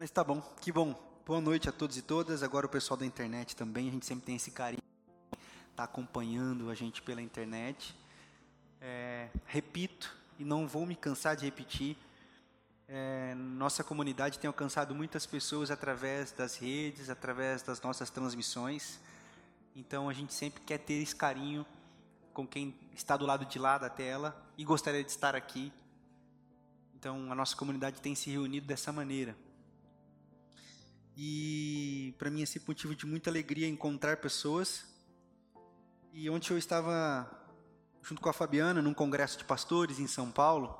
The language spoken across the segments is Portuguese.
Mas tá bom, que bom. Boa noite a todos e todas. Agora o pessoal da internet também, a gente sempre tem esse carinho, tá acompanhando a gente pela internet. É, repito, e não vou me cansar de repetir, é, nossa comunidade tem alcançado muitas pessoas através das redes, através das nossas transmissões. Então a gente sempre quer ter esse carinho com quem está do lado de lá da tela e gostaria de estar aqui. Então a nossa comunidade tem se reunido dessa maneira. E para mim é sempre motivo de muita alegria encontrar pessoas. E ontem eu estava junto com a Fabiana num congresso de pastores em São Paulo.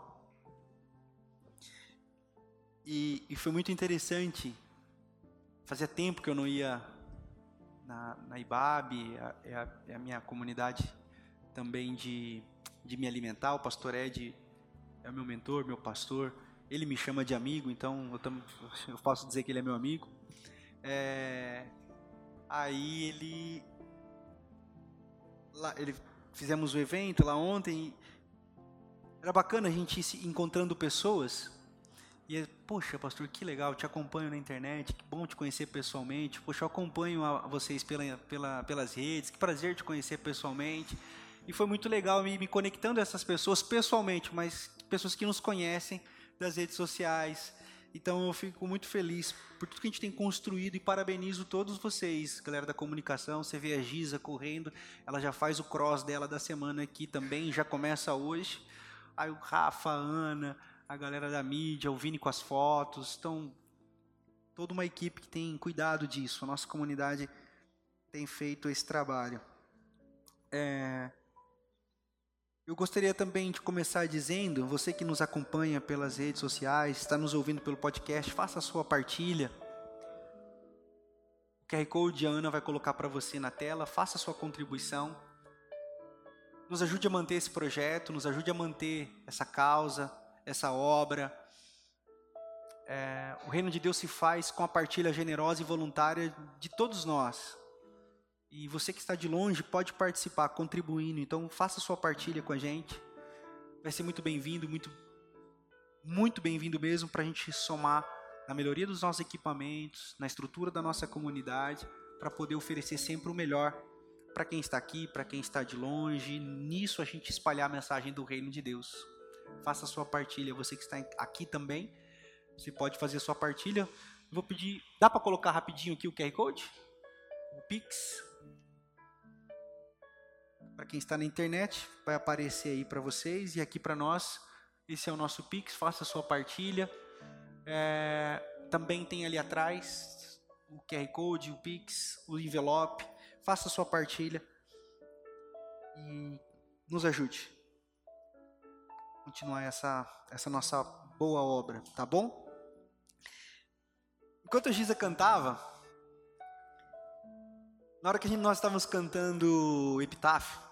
E, e foi muito interessante. Fazia tempo que eu não ia na, na IBAB, é a, é a minha comunidade também de, de me alimentar. O pastor Ed é o meu mentor, meu pastor. Ele me chama de amigo, então eu, tam, eu posso dizer que ele é meu amigo. É, aí ele, lá, ele fizemos o evento lá ontem. Era bacana a gente ir se encontrando pessoas. E, poxa, pastor, que legal, te acompanho na internet, que bom te conhecer pessoalmente. Poxa, eu acompanho a, vocês pela, pela, pelas redes, que prazer te conhecer pessoalmente. E foi muito legal me, me conectando a essas pessoas pessoalmente, mas pessoas que nos conhecem das redes sociais. Então eu fico muito feliz por tudo que a gente tem construído e parabenizo todos vocês, galera da comunicação. Você vê a Giza correndo, ela já faz o cross dela da semana aqui também, já começa hoje. Aí o Rafa, a Ana, a galera da mídia, o Vini com as fotos. Então, toda uma equipe que tem cuidado disso. A nossa comunidade tem feito esse trabalho. É, eu gostaria também de começar dizendo, você que nos acompanha pelas redes sociais, está nos ouvindo pelo podcast, faça a sua partilha. O QR Code a Ana vai colocar para você na tela, faça a sua contribuição. Nos ajude a manter esse projeto, nos ajude a manter essa causa, essa obra. É, o reino de Deus se faz com a partilha generosa e voluntária de todos nós. E você que está de longe pode participar contribuindo. Então faça sua partilha com a gente. Vai ser muito bem-vindo, muito, muito bem-vindo mesmo para a gente somar na melhoria dos nossos equipamentos, na estrutura da nossa comunidade, para poder oferecer sempre o melhor para quem está aqui, para quem está de longe. Nisso a gente espalhar a mensagem do reino de Deus. Faça sua partilha. Você que está aqui também, você pode fazer sua partilha. Vou pedir, dá para colocar rapidinho aqui o QR Code? O Pix, para quem está na internet, vai aparecer aí para vocês e aqui para nós. Esse é o nosso Pix, faça a sua partilha. É, também tem ali atrás o QR Code, o Pix, o envelope. Faça a sua partilha e nos ajude. Continuar essa, essa nossa boa obra, tá bom? Enquanto a Giza cantava, na hora que a gente, nós estávamos cantando Epitáfio,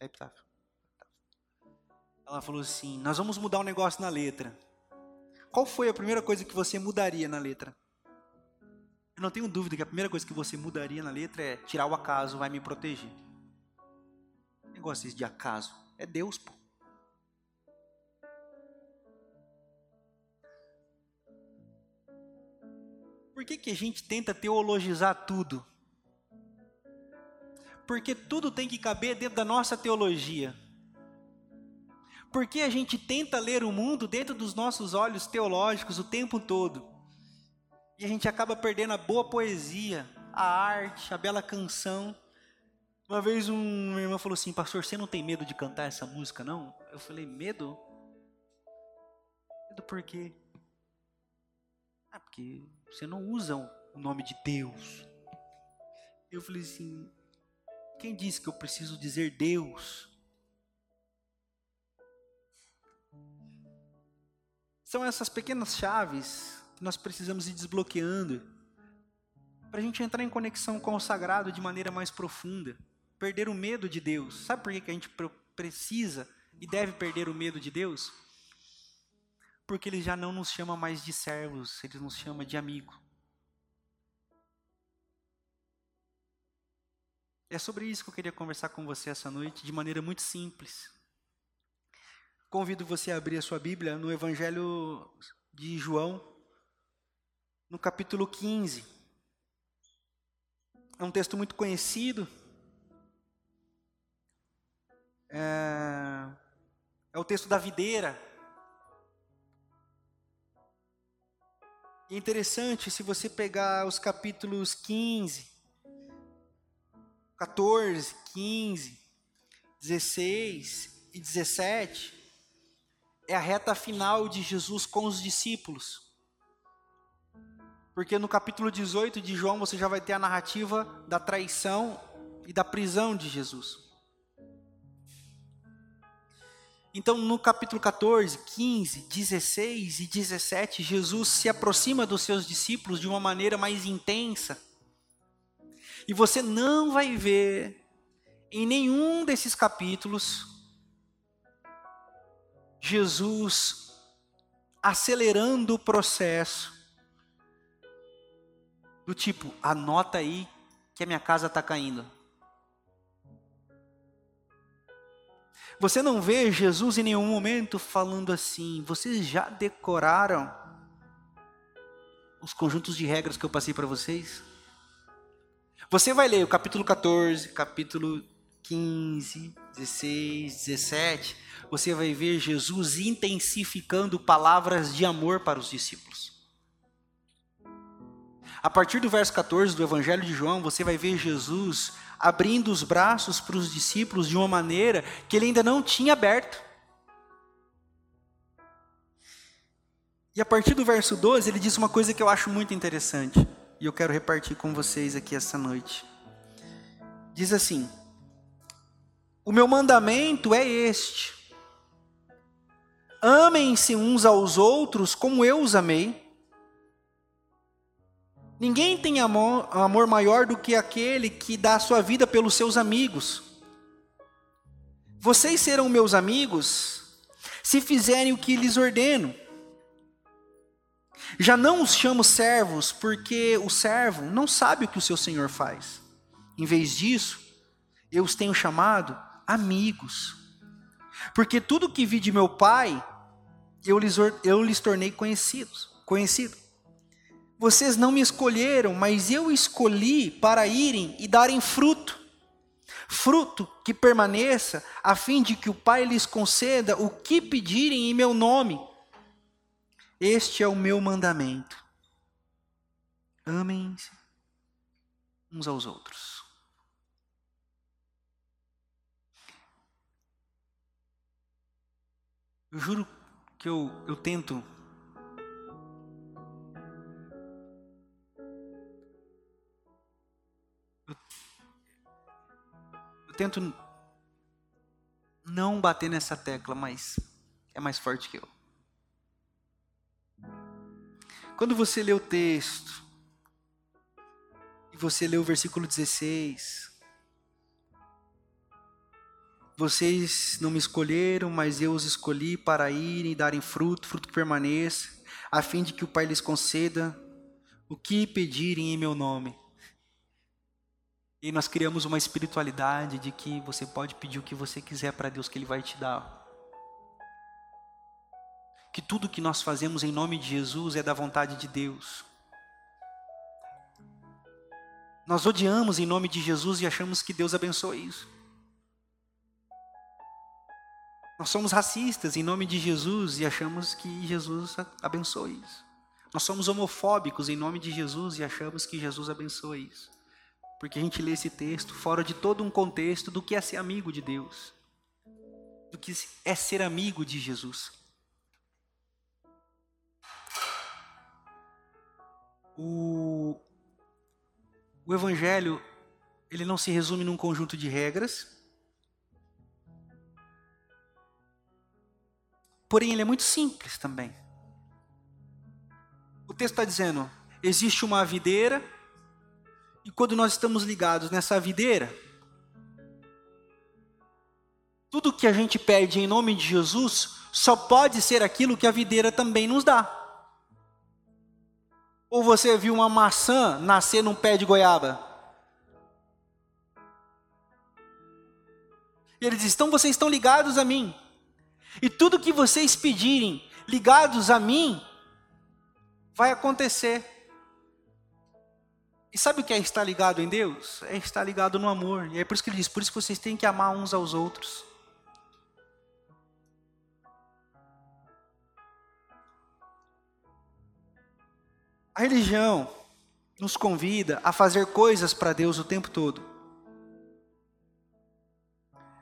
é epitáfio. Ela falou assim: Nós vamos mudar um negócio na letra. Qual foi a primeira coisa que você mudaria na letra? Eu não tenho dúvida que a primeira coisa que você mudaria na letra é tirar o acaso, vai me proteger. Negócio de acaso. É Deus, pô. Por que, que a gente tenta teologizar tudo? Porque tudo tem que caber dentro da nossa teologia. Porque a gente tenta ler o mundo dentro dos nossos olhos teológicos o tempo todo. E a gente acaba perdendo a boa poesia, a arte, a bela canção. Uma vez um, uma irmã falou assim: Pastor, você não tem medo de cantar essa música, não? Eu falei: Medo? Medo por quê? Ah, porque você não usa o nome de Deus. Eu falei assim: quem disse que eu preciso dizer Deus? São essas pequenas chaves que nós precisamos ir desbloqueando para a gente entrar em conexão com o sagrado de maneira mais profunda, perder o medo de Deus. Sabe por que a gente precisa e deve perder o medo de Deus? Porque Ele já não nos chama mais de servos, Ele nos chama de amigo. É sobre isso que eu queria conversar com você essa noite, de maneira muito simples. Convido você a abrir a sua Bíblia no Evangelho de João, no capítulo 15. É um texto muito conhecido. É, é o texto da videira. E é interessante, se você pegar os capítulos 15, 14, 15, 16 e 17, é a reta final de Jesus com os discípulos. Porque no capítulo 18 de João você já vai ter a narrativa da traição e da prisão de Jesus. Então, no capítulo 14, 15, 16 e 17, Jesus se aproxima dos seus discípulos de uma maneira mais intensa. E você não vai ver em nenhum desses capítulos Jesus acelerando o processo do tipo, anota aí que a minha casa está caindo. Você não vê Jesus em nenhum momento falando assim: vocês já decoraram os conjuntos de regras que eu passei para vocês? Você vai ler o capítulo 14, capítulo 15, 16, 17. Você vai ver Jesus intensificando palavras de amor para os discípulos. A partir do verso 14 do Evangelho de João, você vai ver Jesus abrindo os braços para os discípulos de uma maneira que ele ainda não tinha aberto. E a partir do verso 12, ele diz uma coisa que eu acho muito interessante, e eu quero repartir com vocês aqui essa noite. Diz assim: O meu mandamento é este: amem-se uns aos outros como eu os amei. Ninguém tem amor, amor maior do que aquele que dá a sua vida pelos seus amigos. Vocês serão meus amigos se fizerem o que lhes ordeno. Já não os chamo servos, porque o servo não sabe o que o seu senhor faz. Em vez disso, eu os tenho chamado amigos. Porque tudo que vi de meu pai, eu lhes, eu lhes tornei conhecidos, conhecido. Vocês não me escolheram, mas eu escolhi para irem e darem fruto. Fruto que permaneça, a fim de que o Pai lhes conceda o que pedirem em meu nome. Este é o meu mandamento. Amem-se uns aos outros. Eu juro que eu, eu tento tento não bater nessa tecla, mas é mais forte que eu. Quando você lê o texto, e você lê o versículo 16, vocês não me escolheram, mas eu os escolhi para irem e darem fruto, fruto que permaneça, a fim de que o Pai lhes conceda o que pedirem em meu nome. E nós criamos uma espiritualidade de que você pode pedir o que você quiser para Deus que Ele vai te dar. Que tudo que nós fazemos em nome de Jesus é da vontade de Deus. Nós odiamos em nome de Jesus e achamos que Deus abençoa isso. Nós somos racistas em nome de Jesus e achamos que Jesus abençoa isso. Nós somos homofóbicos em nome de Jesus e achamos que Jesus abençoa isso. Porque a gente lê esse texto fora de todo um contexto do que é ser amigo de Deus, do que é ser amigo de Jesus. O, o Evangelho, ele não se resume num conjunto de regras, porém ele é muito simples também. O texto está dizendo: existe uma videira e quando nós estamos ligados nessa videira, tudo que a gente pede em nome de Jesus só pode ser aquilo que a videira também nos dá. Ou você viu uma maçã nascer num pé de goiaba? E ele diz: então vocês estão ligados a mim. E tudo que vocês pedirem ligados a mim, vai acontecer. E sabe o que é estar ligado em Deus? É estar ligado no amor. E é por isso que ele diz: por isso que vocês têm que amar uns aos outros. A religião nos convida a fazer coisas para Deus o tempo todo.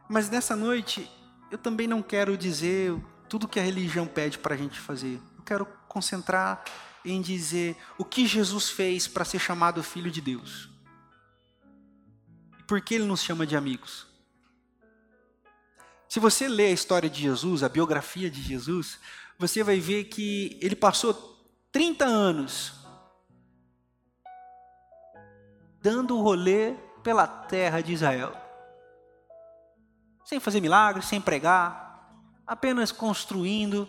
Mas nessa noite, eu também não quero dizer tudo que a religião pede para a gente fazer. Eu quero concentrar em dizer o que Jesus fez para ser chamado Filho de Deus. E por que ele nos chama de amigos? Se você ler a história de Jesus, a biografia de Jesus, você vai ver que ele passou 30 anos dando o rolê pela terra de Israel. Sem fazer milagres, sem pregar, apenas construindo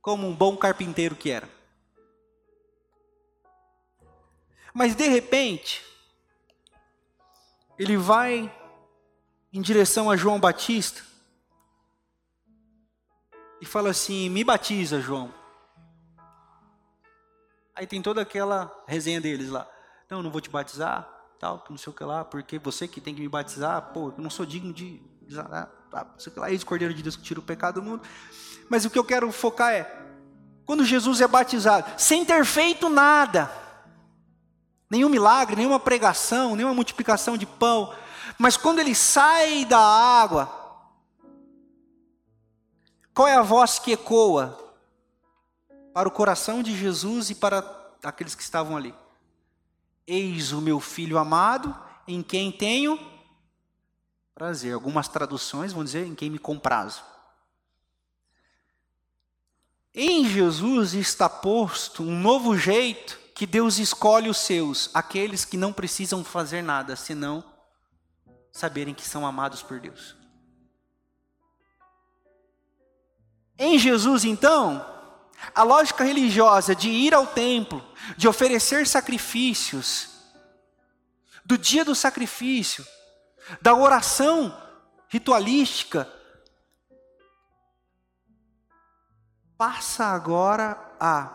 como um bom carpinteiro que era. Mas de repente, ele vai em direção a João Batista e fala assim: Me batiza, João. Aí tem toda aquela resenha deles lá. Não, não vou te batizar, tal, não sei o que lá, porque você que tem que me batizar, pô, eu não sou digno de. Não sei o que lá, eis o Cordeiro de Deus que tira o pecado do mundo. Mas o que eu quero focar é: quando Jesus é batizado, sem ter feito nada, nenhum milagre, nenhuma pregação, nenhuma multiplicação de pão, mas quando ele sai da água, qual é a voz que ecoa para o coração de Jesus e para aqueles que estavam ali? Eis o meu filho amado, em quem tenho prazer. Algumas traduções vão dizer em quem me comprazo. Em Jesus está posto um novo jeito que Deus escolhe os seus, aqueles que não precisam fazer nada, senão saberem que são amados por Deus. Em Jesus, então, a lógica religiosa de ir ao templo, de oferecer sacrifícios, do dia do sacrifício, da oração ritualística, passa agora a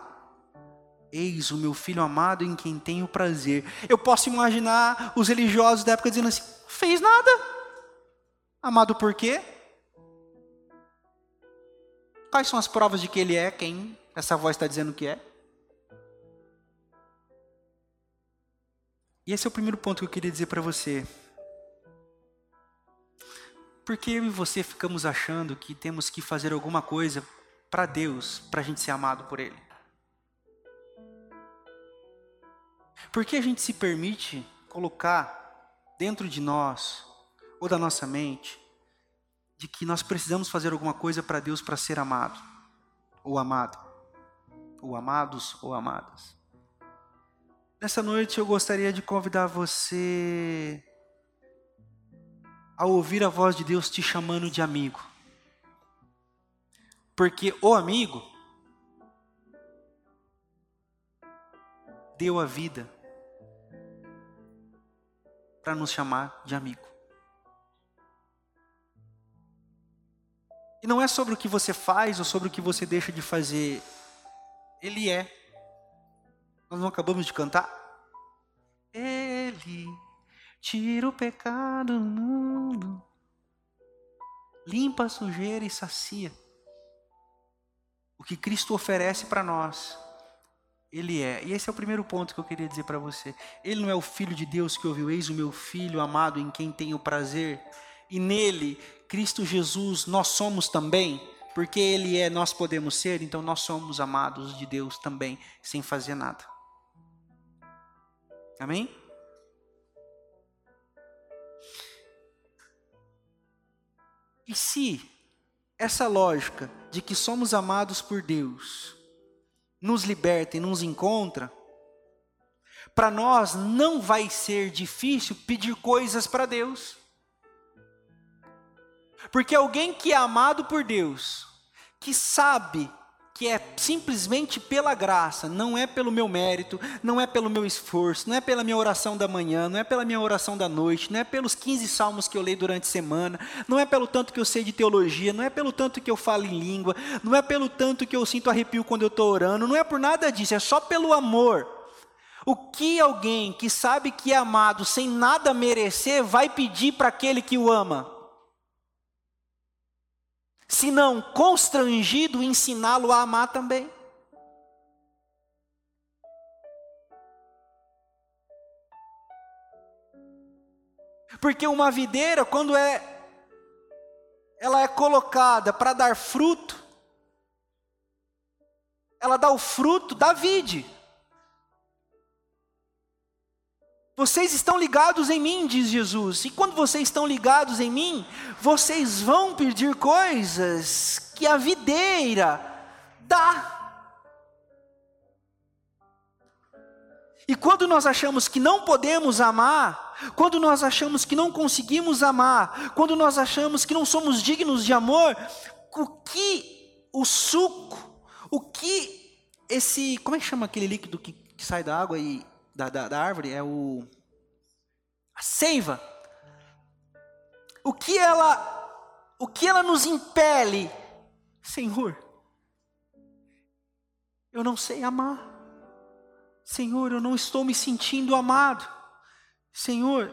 Eis o meu filho amado em quem tenho prazer. Eu posso imaginar os religiosos da época dizendo assim: fez nada. Amado por quê? Quais são as provas de que ele é quem essa voz está dizendo que é? E esse é o primeiro ponto que eu queria dizer para você. Porque eu e você ficamos achando que temos que fazer alguma coisa para Deus, para a gente ser amado por Ele? Por que a gente se permite colocar dentro de nós ou da nossa mente de que nós precisamos fazer alguma coisa para Deus para ser amado, ou amado, ou amados ou amadas. Nessa noite eu gostaria de convidar você a ouvir a voz de Deus te chamando de amigo. Porque o amigo deu a vida para nos chamar de amigo. E não é sobre o que você faz ou sobre o que você deixa de fazer. Ele é. Nós não acabamos de cantar? Ele tira o pecado do mundo, limpa a sujeira e sacia. O que Cristo oferece para nós, Ele é. E esse é o primeiro ponto que eu queria dizer para você. Ele não é o Filho de Deus que ouviu, eis o meu Filho amado em quem tenho prazer. E nele Cristo Jesus, nós somos também, porque Ele é, nós podemos ser, então nós somos amados de Deus também, sem fazer nada. Amém? E se essa lógica de que somos amados por Deus nos liberta e nos encontra, para nós não vai ser difícil pedir coisas para Deus. Porque alguém que é amado por Deus, que sabe que é simplesmente pela graça, não é pelo meu mérito, não é pelo meu esforço, não é pela minha oração da manhã, não é pela minha oração da noite, não é pelos 15 salmos que eu leio durante a semana, não é pelo tanto que eu sei de teologia, não é pelo tanto que eu falo em língua, não é pelo tanto que eu sinto arrepio quando eu estou orando, não é por nada disso, é só pelo amor. O que alguém que sabe que é amado sem nada merecer vai pedir para aquele que o ama? Se não constrangido, ensiná-lo a amar também. Porque uma videira, quando é ela é colocada para dar fruto, ela dá o fruto da vide. Vocês estão ligados em mim, diz Jesus. E quando vocês estão ligados em mim, vocês vão pedir coisas que a videira dá. E quando nós achamos que não podemos amar, quando nós achamos que não conseguimos amar, quando nós achamos que não somos dignos de amor, o que o suco, o que esse, como é que chama aquele líquido que, que sai da água e da, da, da árvore? É o a seiva. O que ela, o que ela nos impele, Senhor? Eu não sei amar. Senhor, eu não estou me sentindo amado. Senhor,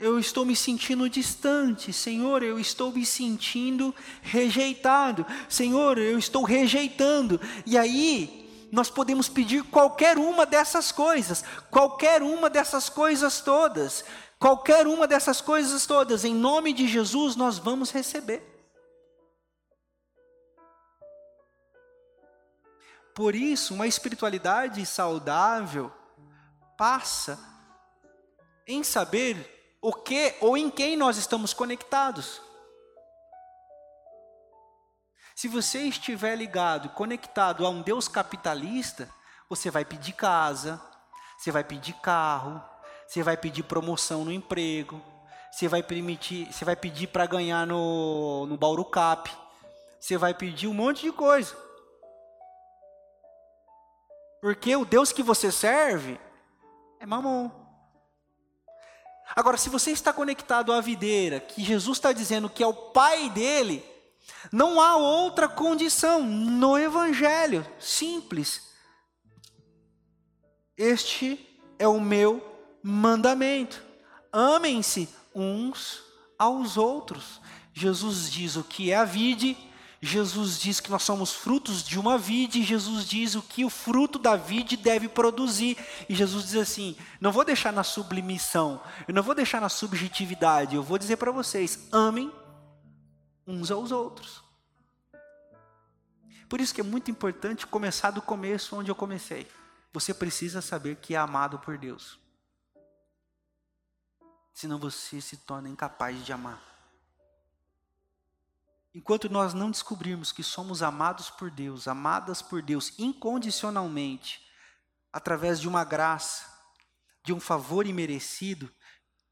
eu estou me sentindo distante. Senhor, eu estou me sentindo rejeitado. Senhor, eu estou rejeitando. E aí, nós podemos pedir qualquer uma dessas coisas, qualquer uma dessas coisas todas, qualquer uma dessas coisas todas, em nome de Jesus, nós vamos receber. Por isso, uma espiritualidade saudável passa em saber o que ou em quem nós estamos conectados. Se você estiver ligado, conectado a um Deus capitalista, você vai pedir casa, você vai pedir carro, você vai pedir promoção no emprego, você vai permitir, você vai pedir para ganhar no, no Bauru Cap, você vai pedir um monte de coisa. Porque o Deus que você serve é mamon. Agora, se você está conectado à videira, que Jesus está dizendo que é o pai dele, não há outra condição no Evangelho, simples. Este é o meu mandamento. Amem-se uns aos outros. Jesus diz o que é a vide Jesus diz que nós somos frutos de uma vide, Jesus diz o que o fruto da vide deve produzir. E Jesus diz assim: não vou deixar na sublimissão, eu não vou deixar na subjetividade, eu vou dizer para vocês: amem uns aos outros. Por isso que é muito importante começar do começo onde eu comecei. Você precisa saber que é amado por Deus. Senão você se torna incapaz de amar. Enquanto nós não descobrirmos que somos amados por Deus, amadas por Deus incondicionalmente, através de uma graça, de um favor imerecido,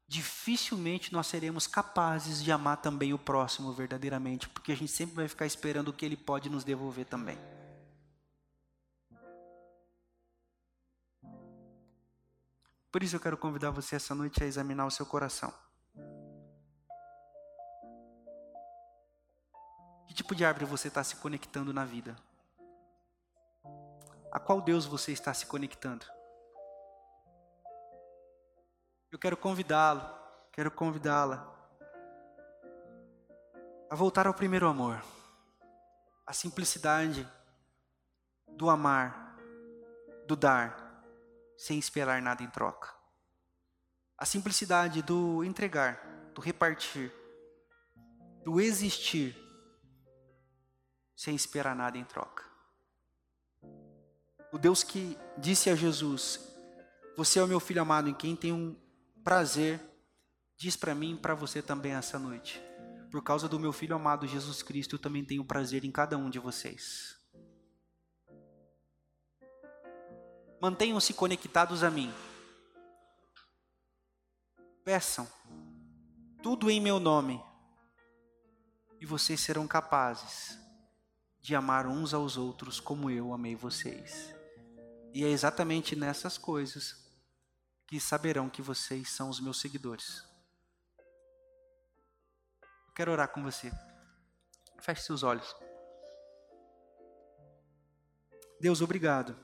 dificilmente nós seremos capazes de amar também o próximo verdadeiramente, porque a gente sempre vai ficar esperando o que ele pode nos devolver também. Por isso eu quero convidar você essa noite a examinar o seu coração. tipo de árvore você está se conectando na vida? A qual Deus você está se conectando? Eu quero convidá-lo, quero convidá-la a voltar ao primeiro amor, a simplicidade do amar, do dar, sem esperar nada em troca, a simplicidade do entregar, do repartir, do existir sem esperar nada em troca. O Deus que disse a Jesus: Você é o meu filho amado em quem tenho prazer, diz para mim e para você também essa noite. Por causa do meu filho amado Jesus Cristo, eu também tenho prazer em cada um de vocês. Mantenham-se conectados a mim. Peçam tudo em meu nome, e vocês serão capazes de amar uns aos outros como eu amei vocês. E é exatamente nessas coisas que saberão que vocês são os meus seguidores. Eu quero orar com você. Feche seus olhos. Deus, obrigado.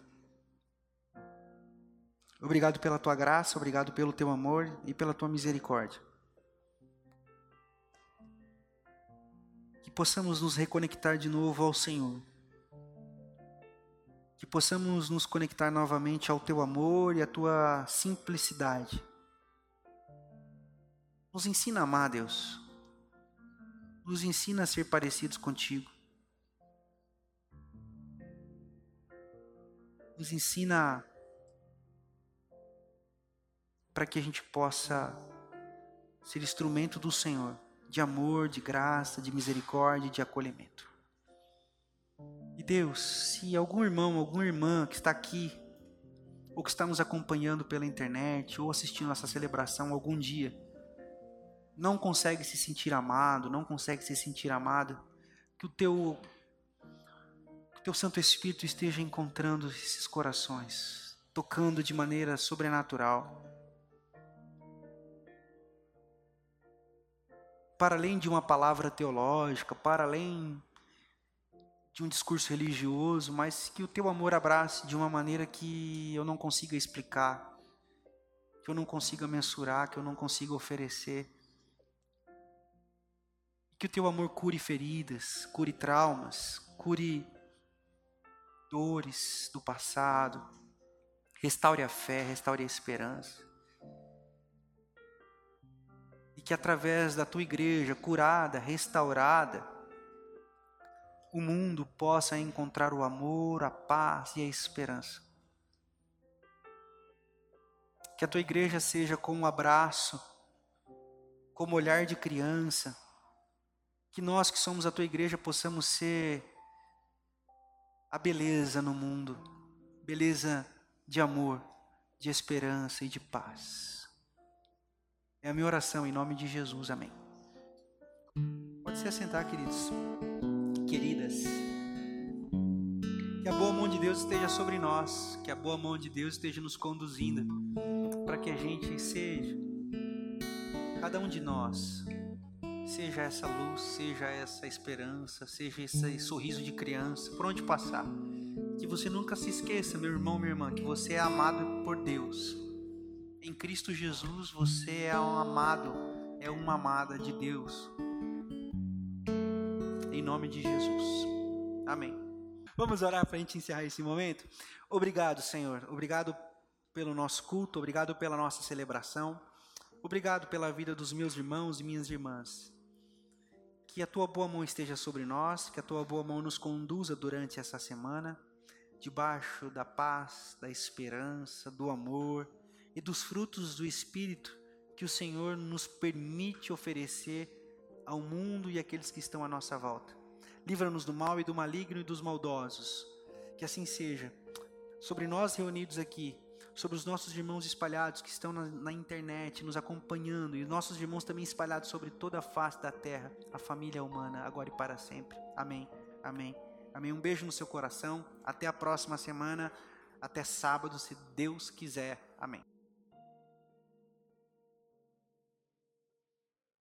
Obrigado pela tua graça, obrigado pelo teu amor e pela tua misericórdia. Que possamos nos reconectar de novo ao Senhor. Que possamos nos conectar novamente ao teu amor e à tua simplicidade. Nos ensina a amar, Deus. Nos ensina a ser parecidos contigo. Nos ensina para que a gente possa ser instrumento do Senhor, de amor, de graça, de misericórdia, de acolhimento. E Deus, se algum irmão, alguma irmã que está aqui, ou que está nos acompanhando pela internet, ou assistindo essa celebração algum dia, não consegue se sentir amado, não consegue se sentir amada, que o teu que o teu Santo Espírito esteja encontrando esses corações, tocando de maneira sobrenatural. Para além de uma palavra teológica, para além de um discurso religioso, mas que o teu amor abrace de uma maneira que eu não consiga explicar, que eu não consiga mensurar, que eu não consiga oferecer que o teu amor cure feridas, cure traumas, cure dores do passado, restaure a fé, restaure a esperança. E que através da tua igreja curada, restaurada, o mundo possa encontrar o amor, a paz e a esperança. Que a tua igreja seja como um abraço, como olhar de criança, que nós que somos a tua igreja possamos ser a beleza no mundo, beleza de amor, de esperança e de paz. É a minha oração em nome de Jesus, amém. Pode se assentar, queridos, queridas. Que a boa mão de Deus esteja sobre nós, que a boa mão de Deus esteja nos conduzindo, para que a gente seja, cada um de nós, Seja essa luz, seja essa esperança, seja esse sorriso de criança, por onde passar. Que você nunca se esqueça, meu irmão, minha irmã, que você é amado por Deus. Em Cristo Jesus você é um amado, é uma amada de Deus. Nome de Jesus. Amém. Vamos orar para a gente encerrar esse momento? Obrigado, Senhor. Obrigado pelo nosso culto, obrigado pela nossa celebração. Obrigado pela vida dos meus irmãos e minhas irmãs. Que a tua boa mão esteja sobre nós, que a tua boa mão nos conduza durante essa semana, debaixo da paz, da esperança, do amor e dos frutos do Espírito que o Senhor nos permite oferecer ao mundo e àqueles que estão à nossa volta. Livra-nos do mal e do maligno e dos maldosos. Que assim seja. Sobre nós reunidos aqui, sobre os nossos irmãos espalhados que estão na, na, internet, nos acompanhando, e nossos irmãos também espalhados sobre toda a face da terra, a família humana, agora e para sempre. Amém. Amém. Amém. Um beijo no seu coração. Até a próxima semana. Até sábado, se Deus quiser. Amém.